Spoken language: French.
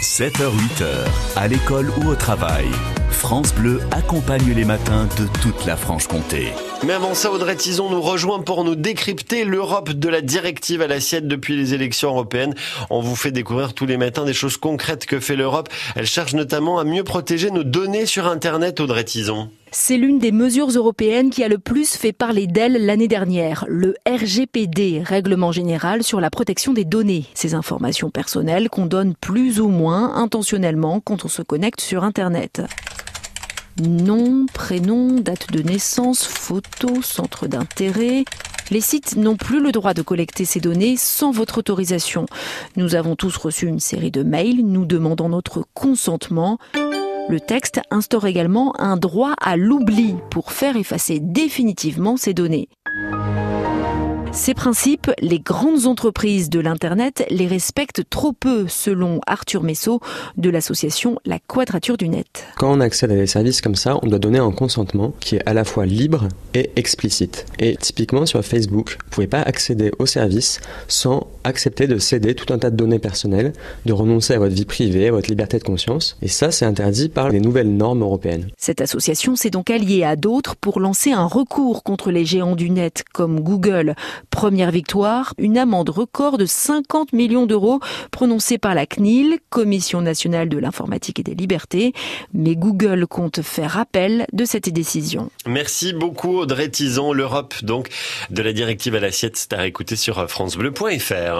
7h-8h, à l'école ou au travail, France Bleu accompagne les matins de toute la Franche-Comté. Mais avant ça, Audrey Tison nous rejoint pour nous décrypter l'Europe de la directive à l'assiette depuis les élections européennes. On vous fait découvrir tous les matins des choses concrètes que fait l'Europe. Elle cherche notamment à mieux protéger nos données sur Internet, Audrey Tison. C'est l'une des mesures européennes qui a le plus fait parler d'elle l'année dernière, le RGPD, Règlement général sur la protection des données, ces informations personnelles qu'on donne plus ou moins intentionnellement quand on se connecte sur Internet. Nom, prénom, date de naissance, photo, centre d'intérêt. Les sites n'ont plus le droit de collecter ces données sans votre autorisation. Nous avons tous reçu une série de mails nous demandant notre consentement. Le texte instaure également un droit à l'oubli pour faire effacer définitivement ces données. Ces principes, les grandes entreprises de l'Internet les respectent trop peu, selon Arthur Messot de l'association La Quadrature du Net. Quand on accède à des services comme ça, on doit donner un consentement qui est à la fois libre et explicite. Et typiquement sur Facebook, vous pouvez pas accéder au service sans accepter de céder tout un tas de données personnelles, de renoncer à votre vie privée, à votre liberté de conscience. Et ça, c'est interdit par les nouvelles normes européennes. Cette association s'est donc alliée à d'autres pour lancer un recours contre les géants du net comme Google Première victoire, une amende record de 50 millions d'euros prononcée par la CNIL, Commission nationale de l'informatique et des libertés. Mais Google compte faire appel de cette décision. Merci beaucoup Audrey Tison. L'Europe donc de la directive à l'assiette, c'est à écouter sur francebleu.fr.